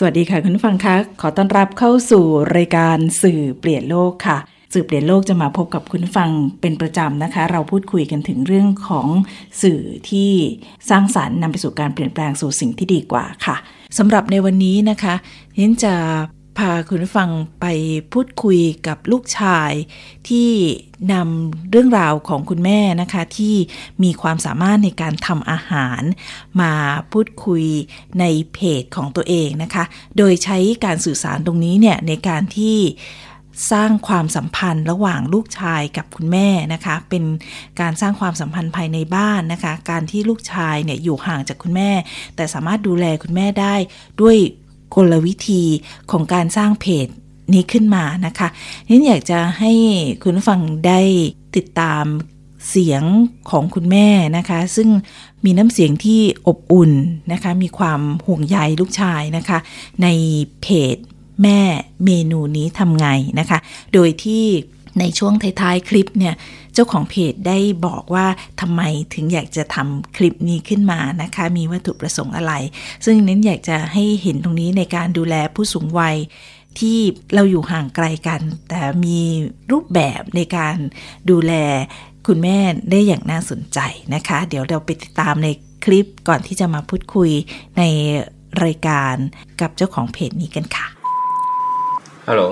สวัสดีค่ะคุณฟังคะขอต้อนรับเข้าสู่รายการสื่อเปลี่ยนโลกค่ะ สื่อเปลี่ยนโลกจะมาพบกับคุณฟังเป็นประจำนะคะ เราพูดคุยกันถึงเรื่องของสื่อที่สร้างสารรค์นำไปสู่การเปลี่ยนแปลงสู่สิ่งที่ดีกว่าค่ะสำหรับในวันนี้นะคะนิ้นจะ พาคุณฟังไปพูดคุยกับลูกชายที่นำเรื่องราวของคุณแม่นะคะที่มีความสามารถในการทำอาหาร มาพูดคุยในเพจของตัวเองนะคะ โดยใช้การสื่อสารตรงนี้เนี่ยในการที่สร้างความสัมพันธ์ระหว่างลูกชายกับคุณแม่นะคะ เป็นการสร้างความสัมพันธ์ภายในบ้านนะคะ การที่ลูกชายเนี่ยอยู่ห่างจากคุณแม่ แต่สามารถดูแลคุณแม่ได้ด้วย กลวิธีของการสร้างเพจนี้ขึ้นมานะคะนี่อยากจะให้คุณฟังได้ติดตามเสียงของคุณแม่นะคะ ซึ่งมีน้ำเสียงที่อบอุ่นนะคะ มีความห่วงใยลูกชายนะคะ ในเพจแม่เมนูนี้ทำไงนะคะ โดยที่ ในช่วงท้ายๆ คลิปเนี่ย เจ้าของเพจได้บอกว่าทำไมถึงอยากจะทำคลิปนี้ขึ้นมานะคะ มีวัตถุประสงค์อะไร ซึ่งเน้นอยากจะให้เห็นตรงนี้ในการดูแลผู้สูงวัยที่เราอยู่ห่างไกลกัน แต่มีรูปแบบในการดูแลคุณแม่ได้อย่างน่าสนใจนะคะ เดี๋ยวเราไปติดตามในคลิปก่อนที่จะมาพูดคุยในรายการกับเจ้าของเพจนี้กันค่ะฮัลโหล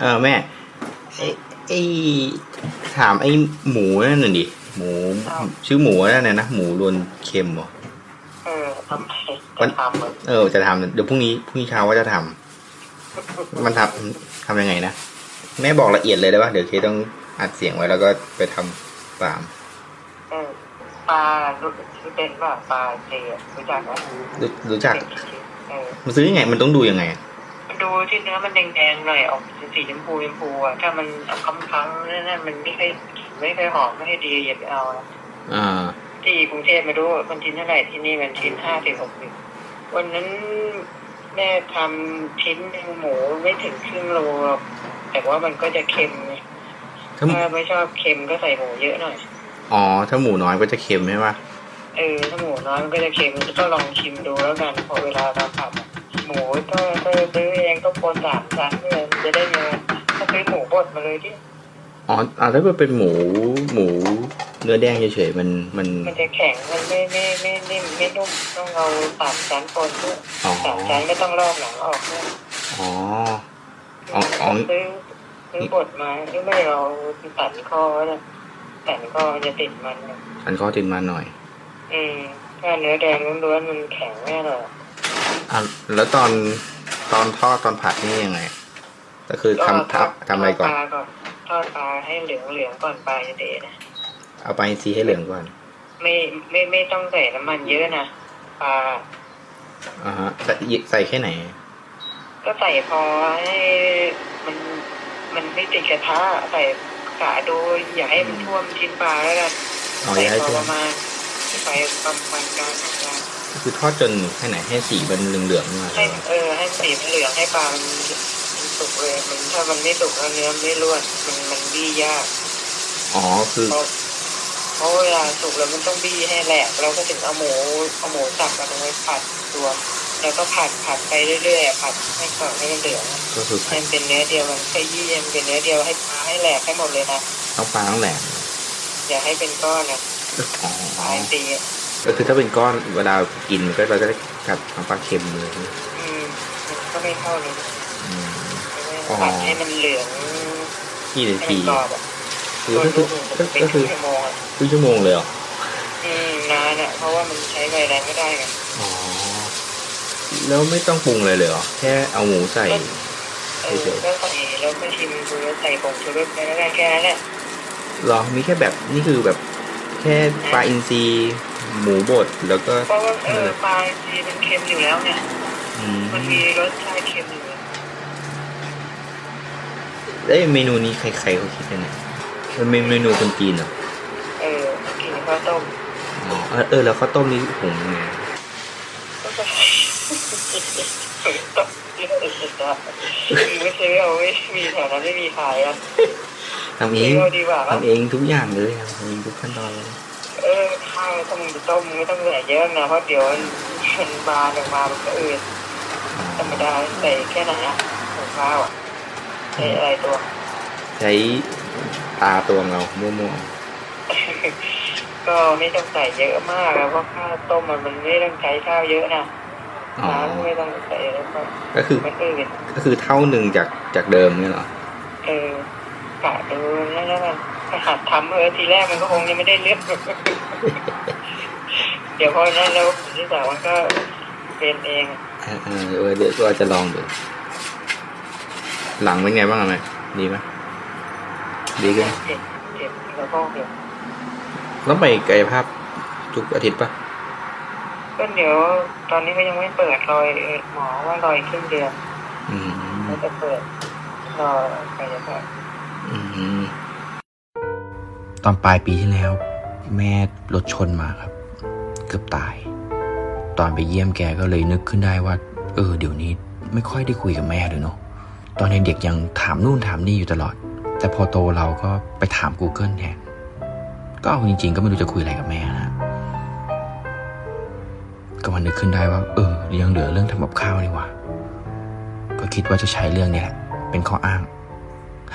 เออแม่ ไอ้ไอ้ถามไอ้หมูนั่นน่ะดิหมูชื่อหมูนั่นน่ะนะหมูรวนเค็มเหรอ เออทำไมจะทำอะเออจะทำเดี๋ยวพรุ่งนี้พรุ่งนี้เช้าว่าจะทำมันทำทำยังไงนะแม่บอกละเอียดเลยได้ปะเดี๋ยวเคต้องอัดเสียงไว้แล้วก็ไปทำตาม เออปลารู้เป็นป่ะปลาเจอะรู้จักไหมรู้รู้จักเออมันซื้อยังไงมันต้องดูยังไงอะมัน ดูที่เนื้อมันแดงๆหน่อยออกสีชมพูชมพูอะถ้ามันคำพังๆนั่นนะมันไม่ค่อยไม่ค่อยหอมไม่ค่อยดีอย่าไปเอานะอ่าที่กรุงเทพไม่รู้มันชิ้นเท่าไหร่ที่นี่มันชิ้นห้าถึงหกสิบวันนั้นแม่ทำชิ้นหนึ่งหมูไม่ถึงครึ่งโลหรอกแต่ว่ามันก็จะเค็มไงถ้าถ้าไม่ชอบเค็มก็ใส่หมูเยอะหน่อย อ๋อ ถ้าหมูน้อยก็จะเค็มใช่ปะเออ ถ้าหมูน้อยมันก็จะเค็มก็ลองชิมดูแล้วกันพอเวลาเราผัด อะหมูก็ก็ซื้อเองก็คนสามชั้นเลยมันจะได้เนื้อถ้าซื้อหมูบดมาเลยที่อ๋ออ่าถ้าเกิดเป็นหมูหมูเนื้อแดงเฉยๆมันมัน มันจะแข็งมันไม่ไม่ไม่นิ่มไม่นุ่มต้องเอาสามชั้นคนด้วยอ๋อสามชั้นก็ต้องลอกหนังออกด้วยอ๋ออ๋ออ๋อซื้อซื้อบดมาหรือไม่เราตัดคอนะตัดคอจะติดมันนะอันก็ติดมาหน่อย อืมถ้าเนื้อแดงล้วนๆมันแข็งแน่เลย อะแล้วตอนตอนทอดตอนผัดนี่ยังไง ก็คือทำทับทำอะไรก่อนทอดปลาก่อนทอดปลาให้เหลืองเหลืองๆก่อนปลาจะเดะนะ เอาไปซีให้เหลืองก่อนไม่ไม่ไม่ต้องใส่น้ำมันเยอะนะปลาอ่าฮะใส่ใส่แค่ไหน ก็ใส่พอให้มันมันไม่ติดกระทะใส่กะโดยอย่าให้มันท่วมชิ้นปลาแล้วกันอ๋อใส่อย่าให้พอท่วปมระมาณใส่ประมาณกลางของกลางก็ คือทอดจนแค่ไหนให้สีมันเหลืองๆมาให้เออให้สีมันเหลืองให้ปลามันมันสุกเลยมันถ้ามันไม่สุกแล้วเนื้อไม่ร่วนมันมันบี้ยาก อ๋อคือเพราะเพราะเวลาสุกแล้วมันต้องบี้ให้แหลกเราก็ถึงเอาหมูเอาหมูสับมาลงไปผัดรวมแล้วก็ผัดผัดไปเรื่อยๆผัดให้ก่อนให้มันเหลืองก็คือให้มันเป็นเนื้อเดียวมันขยี้ให้มันเป็นเนื้อเดียวให้ปลาให้แหลกให้หมดเลยนะต้องปลาต้องแหลมอย่าให้เป็นก้อนนะอ๋อปลาให้ตีอะ ก็คือถ้าเป็นก้อนเวลากินมันก็เราจะได้กับน้ำปลาเค็มเลยอืมมันก็ไม่เข้าเลยอืมใช่ไหมผัดให้มันเหลืองกี่นาให้ทีมันกรอบอะคือตัวก็คืลูอกมันก็เป็นก็คคืรึ่องชั่วโมงอะครึ่งชั่วโมงเลยเหรออืมนานอะเพราะว่ามันใช้ไฟแรงไม่ได้ไงอ๋อแล้วไม่ต้องปรุงเลยเลยเหรอแค่เอาหมูใส่เออก็ใส่แล้วก็ชิมดูแล้วใส่ผงชูรสไปแล้วกันแค่นั้นแหละเหรอมีแค่แบบนี่คือแบบแค่ปลาอินทรี หมูบดแล้วก็เพราะว่าเออปลาจีมันเค็มอยู่แล้วเนี่ยอืมมันมีรสชาติเค็มอยู่แล้วเอ้ยเมนูนี้ใครๆเขาคิดกันเนี่ยมันเป็นเมนูคนจีนเหรอเออกินข้าวต้มอ๋อเออเออแล้วข้าวต้มนี่หุงยังไงก็จะต้มกินสุดๆอะไม่ซื้อเอาไม่มีแถวนั้นไม่มีขายอะทำเอซื้งอเอาดีกว่าปะทำเองทุกอย่างเลยทำเองทุกขั้นตอนเลย เออข้าวถ้ามึงจะต้มมึงไม่ต้องเหนื่อยเยอะนะเพราะเดี๋ยวมันมาออกมามันก็อืดธรรมดาใส่แค่ไหนอะหัวข้าวอะใส่อะไรตัว ใช้ตาตัวเงามั่วก็ไม่ต้องใส่เยอะมากอะเพราะข้าวต้มมันมันไม่ต้องใช้ข้าวเยอะนะๆอ๋อน้ำไม่ต้องใส่แล้วก็ก็คือมันอืดก็คือเท่าหนึ่งจากจากเดิมเนี่ยเหรอเออกะดูนั่นแล้วกัน หัดทำเออทีแรกมันก็คงยังไม่ได้เลือกเดี๋ยวพอนั้นแล้วผลที่สองมันก็เป็นเองเออเออเออเดี๋ยวเราจะลองดูหลังเป็นไงบ้างอะแม่ดีไหมดีขึ้นเจ็บเจ็บแล้วก็เดี๋ยวต้องไปกายภาพทุกอาทิตย์ปะก็เดี๋ยวตอนนี้ก็ยังไม่เปิดรอยเออหมอว่ารอยครึ่งเดือนอืมแล้วจะเปิดรอไปจะเปิดอืม ตอนปลายปีที่แล้ว แม่รถชนมาครับ เกือบตาย ตอนไปเยี่ยมแกก็เลยนึกขึ้นได้ว่า เออ เดี๋ยวนี้ไม่ค่อยได้คุยกับแม่เลยเนาะตอนเด็กๆยังถามนู่นถามนี่อยู่ตลอด แต่พอโตเราก็ไปถาม Google แทนก็เอาจริงๆ ก็ไม่รู้จะคุยอะไรกับแม่นะก็มันนึกขึ้นได้ว่า เออ ยังเหลือเรื่องทำกับข้าวนี่ว่า ก็คิดว่าจะใช้เรื่องนี้แหละ เป็นข้ออ้าง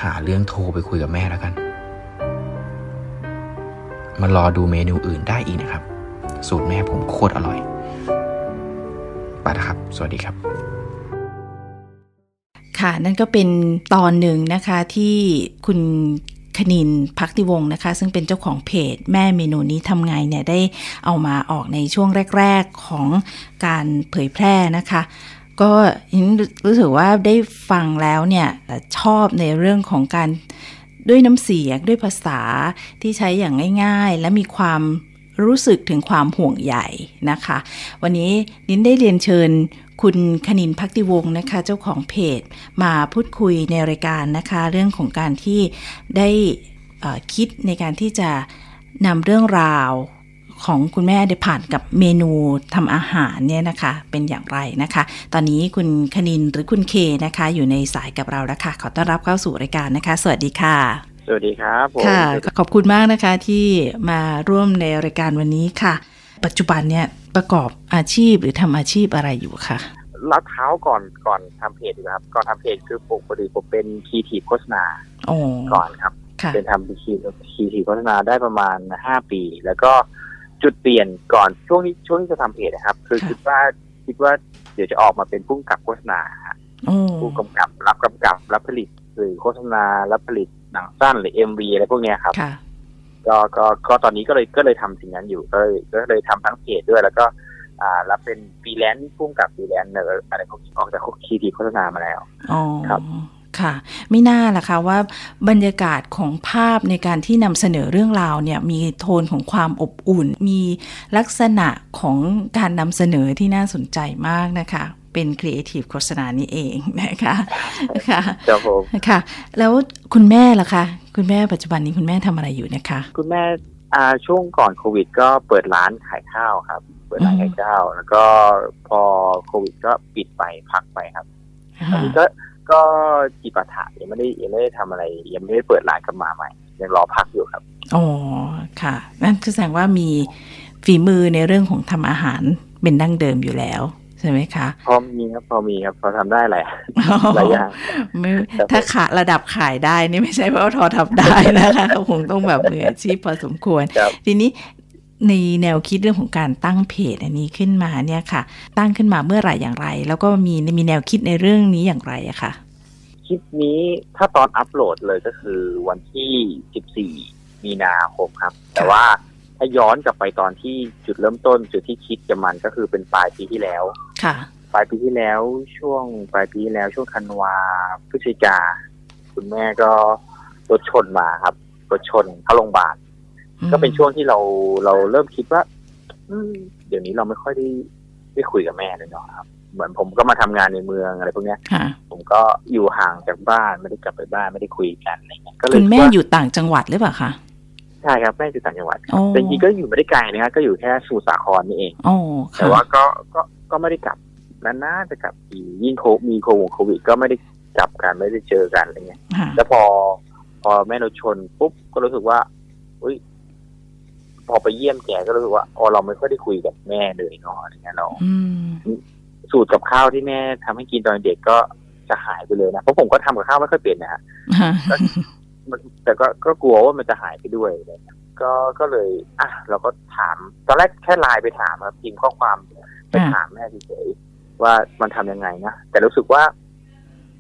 หาเรื่องโทรไปคุยกับแม่แล้วกัน มารอดูเมนูอื่นได้อีกนะครับ สูตรแม่ผมโคตรอร่อยไปนะครับ สวัสดีครับ ค่ะนั่นก็เป็นตอนหนึ่งนะคะที่คุณคณินพักติวงนะคะ ซึ่งเป็นเจ้าของเพจแม่เมนูนี้ทำไงเนี่ยได้เอามาออกในช่วงแรก ๆของการเผยแพร่นะคะ ก็รู้สึกว่าได้ฟังแล้วเนี่ยชอบในเรื่องของการ ด้วยน้ำเสียงด้วยภาษาที่ใช้อย่างง่าย ๆ และมีความรู้สึกถึงความห่วงใยนะคะ วันนี้นิ้นได้เรียนเชิญคุณคณินพักติวงศ์นะคะ เจ้าของเพจ มาพูดคุยในรายการนะคะ เรื่องของการที่ได้คิดในการที่จะนำเรื่องราว ของคุณแม่ได้ผ่านกับเมนูทำอาหารเนี่ยนะคะ เป็นอย่างไรนะคะ ตอนนี้คุณคณินหรือคุณเคนะคะ อยู่ในสายกับเราแล้วค่ะขอต้อนรับเข้าสู่รายการนะคะ สวัสดีค่ะ สวัสดีครับผมค่ะขอบคุณมากนะคะที่มาร่วมในรายการวันนี้ค่ะ ปัจจุบันเนี่ยประกอบอาชีพหรือทำอาชีพอะไรอยู่คะรับเท้าก่อนก่อนทำเพจดีกว่าครับก่อนทำเพจคือปกติผมเป็นคีทีโฆษณาโอ้ก่อนครับค่ะเป็นทำคีคีทีโฆษณาได้ประมาณห้าปี แล้วก็ จุดเปลี่ยนก่อนช่วงนี้ช่วงที่จะทำเพจนะครับ คือค่ะคิดว่าคิดว่าเดี๋ยวจะออกมาเป็นผู้กำกับโฆษณาฮะโอ้ผู้กำกับรับกำกับรับผลิตหรือโฆษณารับผลิตหนังสั้นหรือ MV อะไรพวกเนี้ยครับค่ะก็ก็ก็ตอนนี้ก็เลยก็เลยทำสิ่งนั้นอยู่ก็เลยก็เลยทำทั้งเพจด้วย แล้วก็ อ่ารับเป็นฟรีแลนซ์พุ่งกับฟรีแลนซ์อะไรพวกนี้ออกจากคีทีโฆษณามาแล้วอ๋อครับ ค่ะ ไม่น่าล่ะคะว่าบรรยากาศของภาพในการที่นำเสนอเรื่องราวเนี่ยมีโทนของความอบอุ่น มีลักษณะของการนำเสนอที่น่าสนใจมากนะคะเป็นครีเอทีฟโฆษณานี่เองนะคะค่ะครับผมค่ะ แล้วคุณแม่ล่ะคะ คุณแม่ปัจจุบันนี้คุณแม่ทำอะไรอยู่นะคะ คุณแม่อ่าช่วงก่อนโควิด ก็เปิดร้านขายข้าวครับ เปิดร้านขายข้าว แล้วก็พอโควิดก็ปิดไปพักไปครับตอนนี้ก็ ก็จีปาถะยังไม่ได้ยังไม่ได้ทำอะไร ยังไม่ได้เปิดร้านกลับมาใหม่ ยังรอพักอยู่ครับอ๋อค่ะ นั่นคือแสดงว่ามีฝีมือในเรื่องของทำอาหารเป็นดั้งเดิมอยู่แล้วใช่ไหมคะ พอมีครับพอมีครับพอทำได้หลายหลายอย่างไม่ครับถ้าขาระดับขายได้นี่ไม่ใช่ว่าทอทำได้นะคะคงต้องแบบมืออาชีพพอสมควรครับทีนี้ ในแนวคิดเรื่องของการตั้งเพจอันนี้ขึ้นมาเนี่ยค่ะ ตั้งขึ้นมาเมื่อไหร่อย่างไร แล้วก็มีมีแนวคิดในเรื่องนี้อย่างไรอะคะคลิปนี้ถ้าตอนอัปโหลดเลยก็คือวันที่ 14 มีนาคมครับ แต่ว่าถ้าย้อนกลับไปตอนที่จุดเริ่มต้น จุดที่คิดกับมันก็คือเป็นปลายปีที่แล้วค่ะ ปลายปีที่แล้วช่วงปลายปีที่แล้วช่วงธันวาพฤศจิกาคุณแม่ก็รถชนมาครับรถชนเข้าโรงพยาบาล ก็เป็นช่วงที่เราเราเริ่มคิดว่าอืมเดี๋ยวนี้เราไม่ค่อยได้ได้คุยกับแม่เลยเนาะครับ เหมือนผมก็มาทำงานในเมืองอะไรพวกเนี้ยค่ะผมก็อยู่ห่างจากบ้านไม่ได้กลับไปบ้านไม่ได้คุยกันอะไรเงี้ยก็เลยคุณแม่ว่าอยู่ต่างจังหวัดหรือเปล่าคะใช่ครับแม่อยู่ต่างจังหวัดครับโอ้แต่จริงๆก็อยู่ไม่ได้ไกลนะครับก็อยู่แค่สมุทรสาครนี่เองโอ้แต่ค่ะว่าก็ก็ก็ไม่ได้กลับนานๆจะกลับทียิ่งโคมีโควงโควิด ก็ไม่ได้กลับกันไม่ได้เจอกันอะไรเงี้ยค่ะแล้วพอ พอแม่เราชนปุ๊บก็รู้สึกว่าอุ้ยพ อไปเยี่ยมแกก็รู้สึกว่าอ๋อเราไม่ค่อยได้คุยกับแม่เลยเนาะอะไรเงี้ยเราอืมสูตรกับข้าวที่แม่ทำให้กินตอนเด็กก็จะหายไปเลยนะเพราะผมก็ทำกับข้าวไม่ค่อยเป็นนะฮะค่ะมันแต่ก็ก็กลัวว่ามันจะหายไปด้วยอะไรเงี้ยก็ก็เลย อะเราก็ถาม ตอนแรกแค่ไลน์ไปถามครับพิมพ์ข้อความไปถามแม่เฉยๆว่ามันทำยังไงนะแต่รู้สึกว่า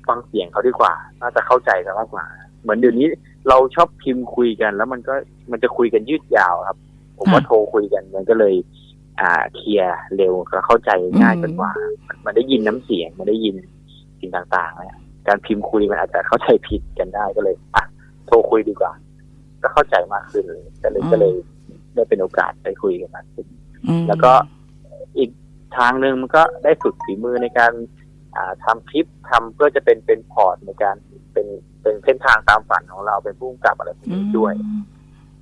ฟังเสียงเขาดีกว่า น่าจะเข้าใจกันมากกว่า เหมือนเดี๋ยวนี้เราชอบพิมพ์คุยกัน แล้วมันก็มันจะคุยกันยืดยาวครับ ผมว่าค่ะโทรคุยกันมันก็เลย อ่าเคลียร์เร็วแล้วเข้าใจง่ายกว่า มันมันได้ยินน้ำเสียงมันได้ยินสิ่งต่างๆเนี่ยการพิมพ์คุยมันอาจจะเข้าใจผิดกันได้ก็เลยอะโทรคุยดีกว่า ก็เข้าใจมากขึ้นเลยก็เลยอืมก็เลยได้เป็นโอกาสได้คุยกันมากขึ้นอืมแล้วก็อีกทางหนึ่งมันก็ได้ฝึกฝีมือในการอ่าทำคลิปทำเพื่อจะเป็นเป็นพอร์ตในการเป็นเป็นเส้นทางตามฝันของเราเป็นผู้กำกับอะไรพวกนี้ด้วย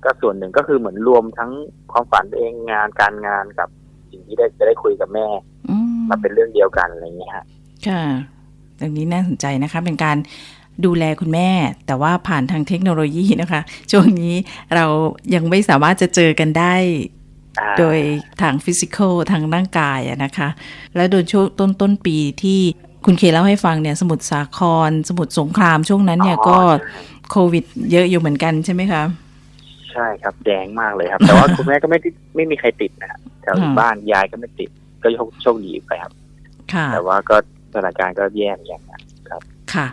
ก็ส่วนหนึ่งก็คือเหมือนรวมทั้งความฝันตัวเองงานการงานกับสิ่งที่ได้จะได้คุยกับแม่อืมมาเป็นเรื่องเดียวกันอะไรอย่างเงี้ยฮะค่ะตรงนี้น่าสนใจนะคะ เป็นการดูแลคุณแม่ แต่ว่าผ่านทางเทคโนโลยีนะคะ ช่วงนี้เรายังไม่สามารถจะเจอกันได้อ่าโดยทางฟิสิกอลทางร่างกายอะนะคะ และโดยช่วงต้นต้นปีที่คุณเคเล่าให้ฟังเนี่ย สมุทรสาคร สมุทรสงครามช่วงนั้นเนี่ยก็โควิด เยอะอยู่เหมือนกันใช่ไหมคะ ใช่ครับแดงมากเลยครับ แต่ว่าคุณแม่ก็ไม่ได้ไม่มีใครติดนะฮะแถวอืมบ้านยายก็ไม่ติด ก็โชคโชคดีไปครับค่ะแต่ว่าก็สถานการณ์ก็แย่เหมือนกันนะค่ะ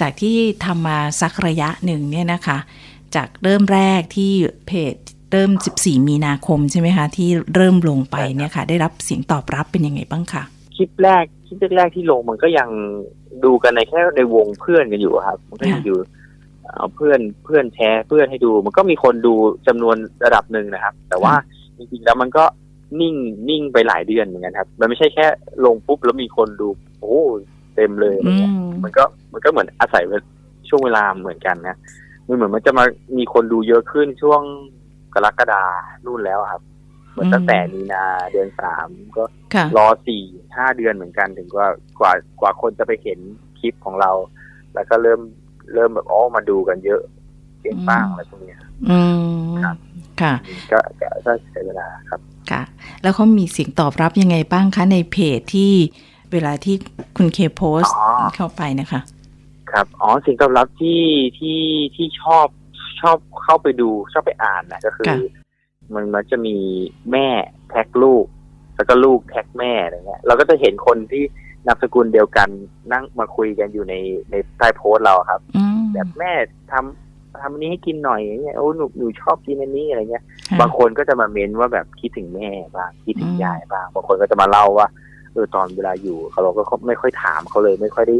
จากที่ทำมาสักระยะหนึ่งเนี่ยนะคะ จากเริ่มแรกที่เพจเริ่ม 14 มีนาคมใช่ไหมคะ ที่เริ่มลงไปเนี่ยค่ะ ได้รับเสียงตอบรับเป็นยังไงบ้างคะคลิปแรกคลิปแรกๆที่ลงมันก็ยังดูกันในแค่ในวงเพื่อนกันอยู่อะครับ มันก็ยังอยู่ เอาเพื่อนเพื่อนแชร์เพื่อนให้ดู มันก็มีคนดูจำนวนระดับหนึ่งนะครับ แต่ว่าจริงๆแล้วมันก็นิ่งนิ่งไปหลายเดือนเหมือนกันครับ มันไม่ใช่แค่ลงปุ๊บแล้วมีคนดูโอ้เต็มเลยอะไรอืเงี้ยมมันก็มันก็เหมือนอาศัยช่วงเวลาเหมือนกันนะมันเหมือนมันจะมามีคนดูเยอะขึ้นช่วงกรกฎานู่นแล้วอะครับ เหมือนตั้งแต่มีนาเดือนสามก็ค่ะรอสี่ห้าเดือนเหมือนกันถึงว่ากว่ากว่าคนจะไปเห็นคลิปของเรา แล้วก็เริ่ม เริ่มแบบอ๋อมาดูกันเยอะเสียงบ้างอืมอะไรพวกเนี้ยอืมครับค่ะก็ก็ก็ใช้เวลาครับค่ะ แล้วเขามีเสียงตอบรับยังไงบ้างคะในเพจที่เวลาที่คุณเคโพสต์อ๋อเข้าไปนะคะ ครับอ๋อสิ่งตอบรับที่ที่ที่ชอบชอบเข้าไปดูชอบไปอ่านนะก็คือค่ะมันมันจะมีแม่แท็กลูก แล้วก็ลูกแท็กแม่อะไรเงี้ยเราก็จะเห็นคนที่ นามสกุลเดียวกันนั่งมาคุยกันอยู่ในในใต้โพสต์เราครับอืมแบบแม่ทำทำอันนี้ให้กินหน่อยอย่างเงี้ยโอ้หนูหนูชอบกินอันนี้อะไรเงี้ยค่ะบางคนก็จะมาเม้นว่าแบบคิดถึงแม่บ้างคิดถึงอืมยายบ้างบางคนก็จะมาเล่าว่าเออตอนเวลาอยู่เขาเราก็ไม่ค่อยถามเขาเลย ไม่ค่อยได้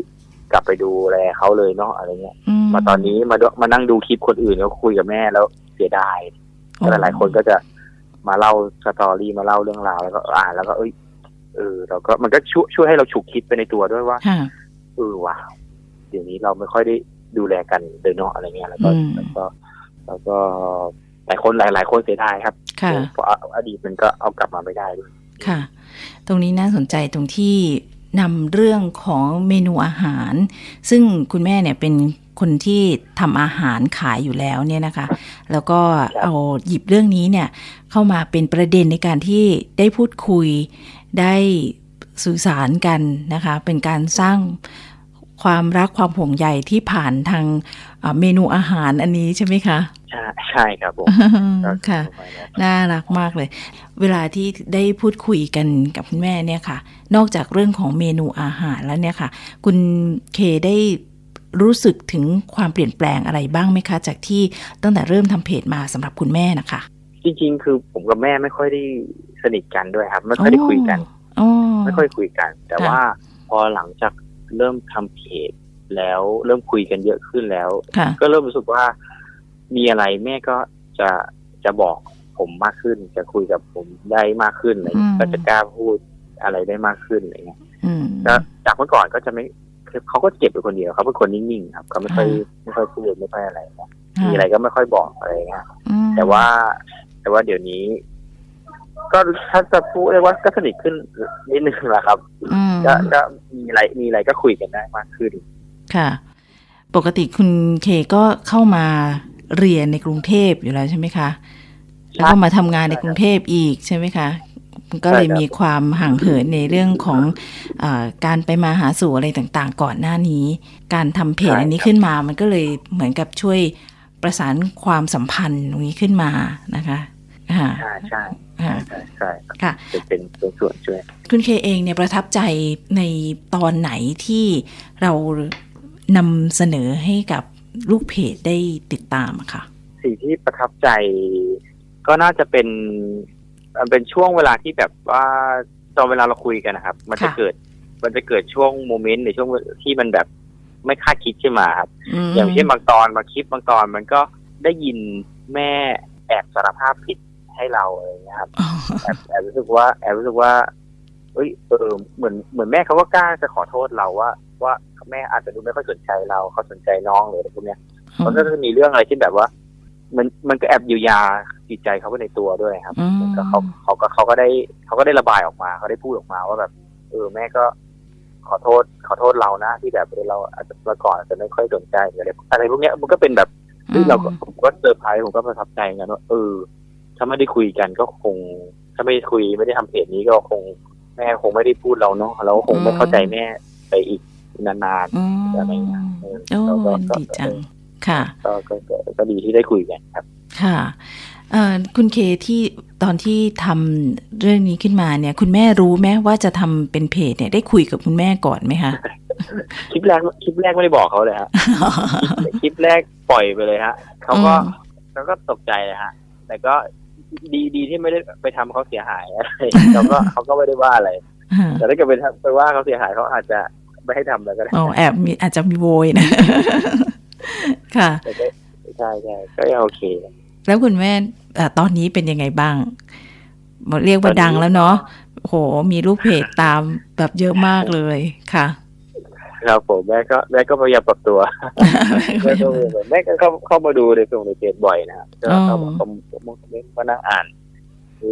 กลับไปดูแลเขาเลยเนาะอะไรเงี้ย มาตอนนี้มาดูมานั่งดูคลิปคนอื่นแล้วคุยกับแม่แล้วเสียดายก็หลายๆคนก็จะมาเล่าสตอรี่มาเล่าเรื่องราวแล้วก็อ่านแล้วก็เอ้ย เออเราก็มันก็ช่วยช่วยให้เราฉุกคิดไปในตัวด้วยว่าค่ะเออว่ะเดี๋ยวนี้เราไม่ค่อยได้ดูแลกันเลยเนาะอะไรเงี้ยแล้วก็อืมแล้วก็แล้วก็หลายคนหลายหลายคนเสียดายครับค่ะเพราะอดีตมันก็เอากลับมาไม่ได้ด้วยค่ะ ตรงนี้น่าสนใจตรงที่นำเรื่องของเมนูอาหาร ซึ่งคุณแม่เนี่ยเป็นคนที่ทำอาหารขายอยู่แล้วเนี่ยนะคะ แล้วก็เอาหยิบเรื่องนี้เนี่ยเข้ามาเป็นประเด็นในการที่ได้พูดคุย ได้สื่อสารกันนะคะ เป็นการสร้างความรักความห่วงใยที่ผ่านทางอ่าเมนูอาหารอันนี้ใช่ไหมคะ ใช่ใช่ครับผมก็ค่ะประมาณนั้นน่ารักมากเลย เวลาที่ได้พูดคุยกันกับคุณแม่เนี่ยค่ะ นอกจากเรื่องของเมนูอาหารแล้วเนี่ยค่ะ คุณเคได้รู้สึกถึงความเปลี่ยนแปลงอะไรบ้างไหมคะ จากที่ตั้งแต่เริ่มทำเพจมาสำหรับคุณแม่นะคะ จริง ๆ คือผมกับแม่ไม่ค่อยได้สนิทกันด้วยครับ ไม่ค่อยได้คุยกันอ๋อไม่ค่อยคุยกัน แต่ค่ะว่าพอหลังจากเริ่มทำเพจแล้วเริ่มคุยกันเยอะขึ้นแล้วค่ะก็เริ่มรู้สึกว่ามีอะไรแม่ก็จะจะบอกผมมากขึ้น จะคุยกับผมได้มากขึ้นอะไรเงี้อืยมก็จะกล้าพูดอะไรได้มากขึ้นอะไรเงี้ยอืมแล้วจากเมื่อก่อนก็จะไม่เขาก็เก็บอยู่คนเดียวเขาเป็นคนนิ่งๆครับเขาไม่ค่อยไม่ค่อยพูดไม่ค่อยอะไรนะมีอะไรก็ไม่ค่อยบอกอะไรเงี้ยอืมแต่ว่า แต่ว่าเดี๋ยวนี้ ก็ถ้าจะพูดเรียกว่าก็สนิทขึ้นนิดนึงแหละครับอืมก็ก็มีอะไรมีอะไรก็คุยกันได้มากขึ้น ค่ะ ปกติคุณเคก็เข้ามาเรียนในกรุงเทพอยู่แล้วใช่ไหมคะแล้วก็มาทำงานในกรุงเทพอีกใช่ไหมคะมันก็เลยใช่ครับมีความห่างเหินในเรื่องของอาการไปมาหาสู่อะไรต่างๆ ก่อนหน้านี้ การทำเพจอันนี้ขึ้นมา มันก็เลยเหมือนกับช่วยประสานความสัมพันธ์ตรงนี้ขึ้นมานะคะค่ะ ใช่ใช่ค่ะใช่ใช่ครับค่ะจะเป็นเป็นส่วนช่วย คุณเคเองเนี่ยประทับใจในตอนไหนที่เรานำเสนอให้กับลูกเพจได้ติดตามอะค่ะ สิ่งที่ประทับใจก็น่าจะเป็นมันเป็นช่วงเวลาที่แบบว่าตอนเวลาเราคุยกันนะครับ มันจะค่ะเกิด มันจะเกิดช่วงโมเมนต์ในช่วงที่มันแบบไม่คาดคิดขึ้นมาครับมอย่างเช่นบางตอนบางคลิปบางตอนมันก็ได้ยินแม่แอบสารภาพผิด ให้เราอะไรอย่างเงี้ยครับอ๋อแอบแอบรู้สึกว่าแอบรู้สึกว่าเอ้ยเออเหมือนเหมือนแม่เขาก็กล้าจะขอโทษเราว่า ว่าแม่อาจจะดูไม่ค่อยสนใจเราเขาสนใจน้องหรืออะไรพวกเนี้ยมันก็จะมีเรื่องอะไรที่แบบว่า มันมันก็แอบเยียวยาจิตใจเขาไปในตัวด้วยครับอืมก็เขาเขาก็เขาก็ได้เขาก็ได้ระบายออกมาเขาได้พูดออกมาว่าแบบ เออแม่ก็ขอโทษ ขอโทษเรานะ ที่แบบเออเราอาจจะเมื่อก่อนอาจจะไม่ค่อยสนใจหรืออะไรอะไรพวกเนี้ยมันก็เป็นแบบเฮ้ยเราก็ผมก็เซอร์ไพรส์ผมก็ประทับใจเหมือนกันว่าเออ ถ้าไม่ได้คุยกันก็คง ถ้าไม่ได้คุยไม่ได้ทำเพจนี้ก็คงแม่คงไม่ได้พูดเราเนาะเราก็คงไม่เข้าใจแม่ไปอีกนานอืมอะไรเงี้ยเออโอ้แล้วก็ดีจังค่ะๆก็ก็ก็ก็ดีที่ได้คุยกันครับ ค่ะเอ่อคุณเคที่ตอนที่ทำเรื่องนี้ขึ้นมาเนี่ย คุณแม่รู้ไหมว่าจะทำเป็นเพจเนี่ยได้คุยกับคุณแม่ก่อนไหมคะคลิปแรกคลิปแรกไม่ได้บอกเขาเลยฮะคลิปแรกปล่อยไปเลยฮะเขาก็อืมเขาก็ตกใจเลยฮะ แต่ก็ ดีดีที่ไม่ได้ไปทำเขาเสียหายอะไรเขาก็เขาก็ไม่ได้ว่าอะไร แต่ถ้าเกิดไปทำไปว่าเขาเสียหายเขาอาจจะไม่ให้ทำแล้วก็ได้อ๋อแอบมีอาจจะมีโวยนะ ค่ะแต่ก็ใช่ใช่ก็ยังโอเค แล้วคุณแม่เอ่อตอนนี้เป็นยังไงบ้างบอกเรียกว่าดังแล้วเนาะโหมีลูกเพจตามแบบเยอะมากเลยค่ะ ครับผมแม่ก็แม่ก็พยายามปรับตัวแม่ก็พยายามแม่ก็เข้าเข้ามาดูในส่งในเพจบ่อยนะครับก็เข้ามาคอมคอมเมนต์มานั่งอ่าน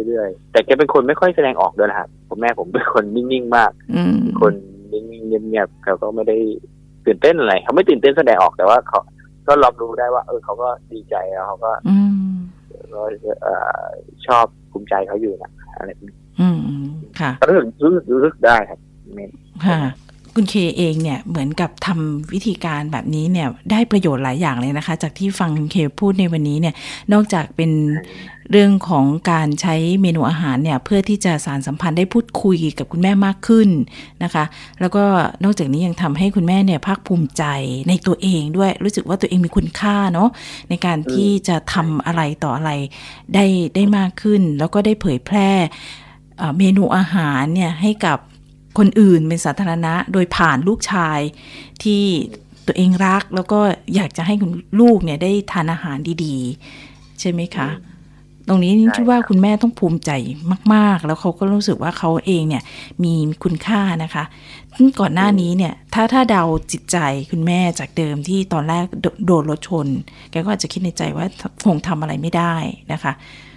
เรื่อยๆแต่แกเป็นคนไม่ค่อยแสดงออกด้วยนะครับผมแม่ผมเป็นคนนิ่งๆมากอืมคนนิ่งๆเงียบๆเขาก็ไม่ได้ตื่นเต้นอะไรเขาไม่ตื่นเต้นแสดงออกแต่ว่าเขาก็รับรู้ได้ว่า เออเขาก็ดีใจแล้วเขาก็อืมก็เอ่อชอบภูมิใจเขาอยู่นะอะไรแบบนี้อืมค่ะก็รู้สึกรู้สึกรู้สึกได้ครับเมนค่ะ คุณเคเองเนี่ยเหมือนกับทำวิธีการแบบนี้เนี่ยได้ประโยชน์หลายอย่างเลยนะคะ จากที่ฟังคุณเคพูดในวันนี้เนี่ยนอกจากเป็นเรื่องของการใช้เมนูอาหารเนี่ยเพื่อที่จะสารสัมพันธ์ได้พูดคุยกับคุณแม่มากขึ้นนะคะ แล้วก็นอกจากนี้ยังทำให้คุณแม่เนี่ยภาคภูมิใจในตัวเองด้วยรู้สึกว่าตัวเองมีคุณค่าเนาะในการที่จะทำอะไรต่ออะไรได้ได้มากขึ้น แล้วก็ได้เผยแพร่เมนูอาหารเนี่ยให้กับ คนอื่นเป็นสาธารณะ โดยผ่านลูกชายที่ตัวเองรักแล้วก็อยากจะให้คุณลูกเนี่ยได้ทานอาหารดีๆ ใช่ไหมคะ ตรงนี้ใช่คิดว่าครับคุณแม่ต้องภูมิใจมาก ๆ แล้วเขาก็รู้สึกว่าเขาเองเนี่ยมีคุณค่านะคะซึ่งก่อนหน้านี้เนี่ย ถ้าถ้าเดาจิตใจคุณแม่จากเดิมที่ตอนแรกโดโดนรถชน แกก็อาจจะคิดในใจว่าคงทำอะไรไม่ได้นะคะ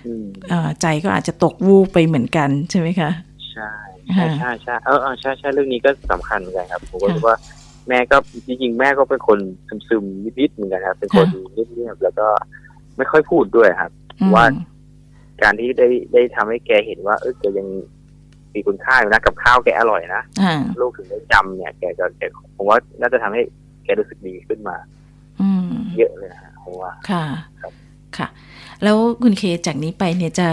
อืมเอ่อใจก็อาจจะตกวูบไปเหมือนกันใช่ไหมคะใช่ ใช่ใช่ใช่เออเออใช่ใช่เรื่องนี้ก็สำคัญเหมือนกันครับผมก็ค่ะรู้สึกว่าแม่ก็จริงๆแม่ก็เป็นคนซึมๆนิดๆเหมือนกันครับ เป็นคนค่ะเงียบๆแล้วก็ไม่ค่อยพูดด้วยครับอืมว่าการที่ได้ได้ทำให้แกเห็นว่า เออแกยังมีคุณค่าอยู่นะกับข้าวแกอร่อยนะอ่าลูกถึงได้จำเนี่ยแกก็แกผมว่าน่าจะทำให้แกรู้สึกดีขึ้นมา อืมเยอะเลยนะฮะผมว่าค่ะครับค่ะ แล้วคุณเคจากนี้ไปเนี่ยจะ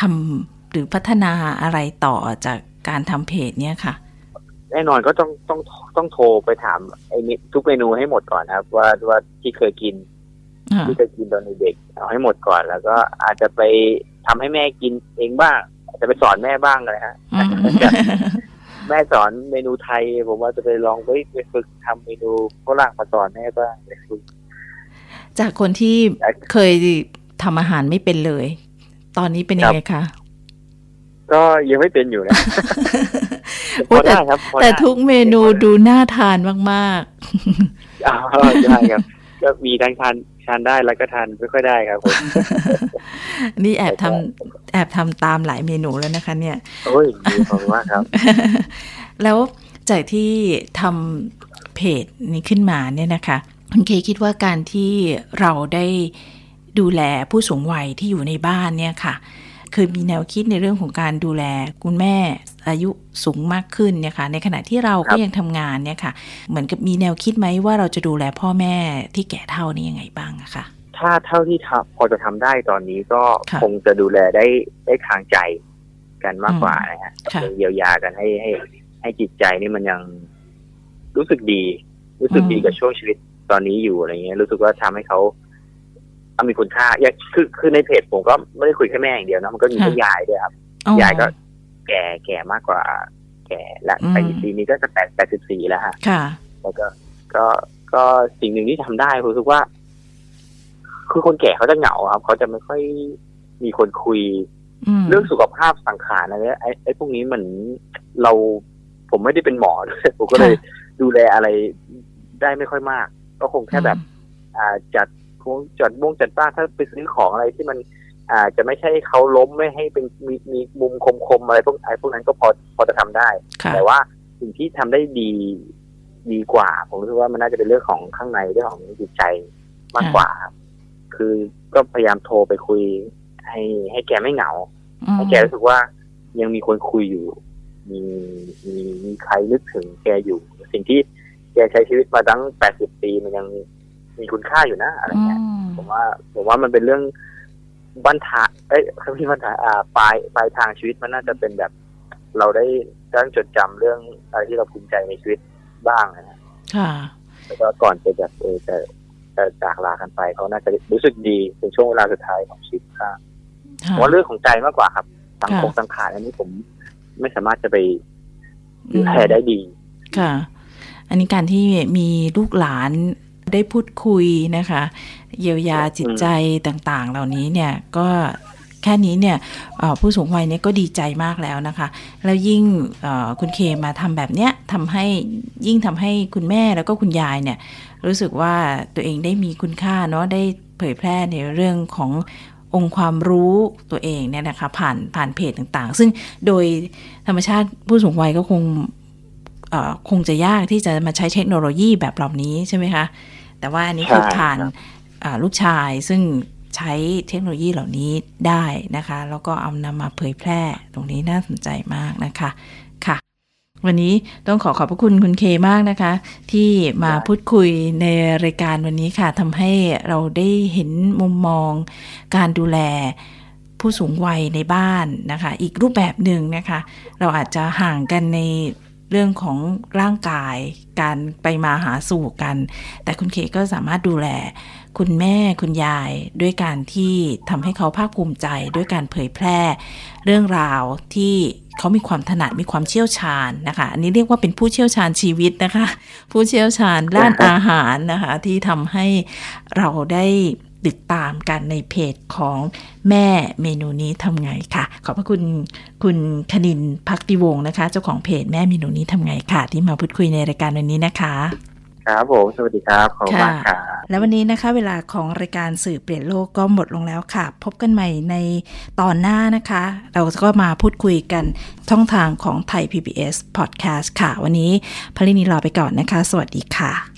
ทำหรือพัฒนาอะไรต่อจาก การทำเพจเนี่ยค่ะ แน่นอนก็ต้องต้องต้องโทรไปถามไอ้นี่ทุกเมนูให้หมดก่อนนะครับ ว่าว่าที่เคยกินอ่าที่เคยกินตอนเด็กๆเอาให้หมดก่อนแล้วก็อาจจะไปทำให้แม่กินเองบ้างอาจจะไปสอนแม่บ้างเลยฮะอืมแม่สอนเมนูไทย ผมว่าจะไปลองไปไปฝึกทำเมนูฝรั่งมาสอนแม่บ้างไปฝึกจากคนที่เคยทำอาหารไม่เป็นเลย ตอนนี้เป็นยังไงคะ ก็ยังไม่เป็นอยู่นะโอ้พอแต่ได้ครับพอแต่ได้ทุกเมนูดูน่าทานมากอ่าใช่ครับ ก็มีทั้งทานทานได้แล้วก็ทานไม่ค่อยได้ครับผมๆนี่แอบทำแอบทำตามหลายเมนูแล้วนะคะ เนี่ยโอ้ยดีขอบคุณมากครับ แล้วจากที่ทำเพจนี้ขึ้นมาเนี่ยนะคะคุณเคคิดว่าการที่เราได้ดูแลผู้สูงวัยที่อยู่ในบ้านเนี่ยค่ะ คือมีแนวคิดในเรื่องของการดูแลคุณแม่อายุสูงมากขึ้นเนี่ยค่ะในขณะที่เราครัก็บยังทำงานเนี่ยค่ะ เหมือนกับมีแนวคิดไหมว่าเราจะดูแลพ่อแม่ที่แก่เท่านี้ยังไงบ้างอะค่ะถ้าเท่าที่ทำพอจะทำได้ตอนนี้ก็ค่ะคงจะดูแลได้ได้ทางใจกันมากกว่าอืมนะฮะค่ะเยียวยากันให้ให้ ให้จิตใจนี่มันยังรู้สึกดี รู้สึกดีกับช่วงชีวิตตอนนี้อยู่อะไรเงี้ยรู้สึกว่าทำให้เขา เอามีคุณค่าอย่างคือคือในเพจผมก็ไม่ได้คุยแค่แม่อย่างเดียวนะมันก็มีทั้งยายด้วยครับอ๋อยายก็แก่แก่มากกว่า แก่และอืมไปปีนี้ก็จะแปดแปดสิบสี่แล้วฮะค่ะแล้วก็ก็ก็สิ่งหนึ่งที่ทำได้ผมรู้สึกว่า คือคนแก่เขาจะเหงาครับเขาจะไม่ค่อยมีคนคุยอืมเรื่องสุขภาพสังขารอะไรไอ้ไอ้พวกนี้เหมือนเราผมไม่ได้เป็นหมอด้วยผมก็เลยดูแลอะไรได้ไม่ค่อยมาก ก็คงแค่แบบ อ่าจัด คงจัดวงจัดบ้านถ้าไปซื้อของอะไรที่มันอ่าจะไม่ใช่เขาล้มไม่ให้เป็นมีมีมุมคมๆอะไรพวกไอ้พวกนั้นก็พอพอจะทำได้ค่ะแต่ว่าสิ่งที่ทำได้ดีดีกว่า ผมรู้สึกว่ามันน่าจะเป็นเรื่องของข้างในเรื่องของจิตใจมากกว่าครับคือก็พยายามโทรไปคุย ให้ให้แกไม่เหงาอืมให้แกรู้สึกว่ายังมีคนคุยอยู่ มีมีมีใครนึกถึงแกอยู่ สิ่งที่แกใช้ชีวิตมาตั้งแปดสิบปีมันยัง มีคุณค่าอยู่นะอะไรอืเงี้ยมผมว่าผมว่ามันเป็นเรื่องบันทาเอ้ยไม่ใช่บันทาอ่าปลายปลายทางชีวิตมันน่าจะเป็นแบบ เราได้ตั้งจดจำเรื่องอะไรที่เราภูมิใจในชีวิตบ้างนะฮะค่ะแล้วก็ก่อนจะแบบเออจะจะจากลากันไปเขาน่าจะรู้สึกดีเป็นช่วงเวลาสุดท้ายของชีวิตค่ะค่ะผมว่าเรื่องของใจมากกว่าครับสังคมค่ะสังขารอันนี้ผมไม่สามารถจะไปดูแลได้ดี ค่ะ อันนี้การที่มีลูกหลาน ได้พูดคุยนะคะ เยียวยาจิตใจต่างๆ เหล่านี้เนี่ยก็แค่นี้เนี่ยเอ่อผู้สูงวัยเนี่ยก็ดีใจมากแล้วนะคะ แล้วยิ่งเอ่อคุณเคมาทำแบบเนี้ยทำให้ยิ่งทำให้คุณแม่แล้วก็คุณยายเนี่ย รู้สึกว่าตัวเองได้มีคุณค่าเนาะได้เผยแพร่ในเรื่องขององค์ความรู้ตัวเองเนี่ยนะคะผ่านผ่านเพจต่างๆ ซึ่งโดยธรรมชาติผู้สูงวัยก็คงเอ่อคงจะยากที่จะมาใช้เทคโนโลยีแบบเหล่านี้ใช่ไหมคะ แต่ว่าอันนี้คือใช่ผ่านครับอ่าลูกชายซึ่งใช้เทคโนโลยีเหล่านี้ได้นะคะ แล้วก็เอานำมาเผยแพร่ตรงนี้น่าสนใจมากนะคะค่ะ วันนี้ต้องขอขอบพระคุณคุณเคมากนะคะ ที่มาพูดคุยในรายการวันนี้ค่ะทำให้เราได้เห็นมุมมอง การดูแลผู้สูงวัยในบ้านนะคะ อีกรูปแบบหนึ่งนะคะ เราอาจจะห่างกันใน เรื่องของร่างกายการไปมาหาสู่กัน แต่คุณเคก็สามารถดูแล คุณแม่คุณยายด้วยการที่ทำให้เขาภาคภูมิใจด้วยการเผยแพร่ เรื่องราวที่เขามีความถนัดมีความเชี่ยวชาญนะคะ อันนี้เรียกว่าเป็นผู้เชี่ยวชาญชีวิตนะคะ ผู้เชี่ยวชาญด้านอาหารนะคะ ที่ทำให้เราได้ ติดตามกันในเพจของแม่เมนูนี้ทำไงค่ะ ขอบพระคุณคุณคณินพักติวงศ์นะคะ เจ้าของเพจแม่เมนูนี้ทำไงค่ะ ที่มาพูดคุยในรายการวันนี้นะคะครับผม สวัสดีครับขอบคุณมากครับและวันนี้นะคะ เวลาของรายการสื่อเปลี่ยนโลกก็หมดลงแล้วค่ะ พบกันใหม่ในตอนหน้านะคะ เราก็มาพูดคุยกันช่องทางของไทย PBS Podcast ค่ะ วันนี้พลินีลาไปก่อนนะคะ สวัสดีค่ะ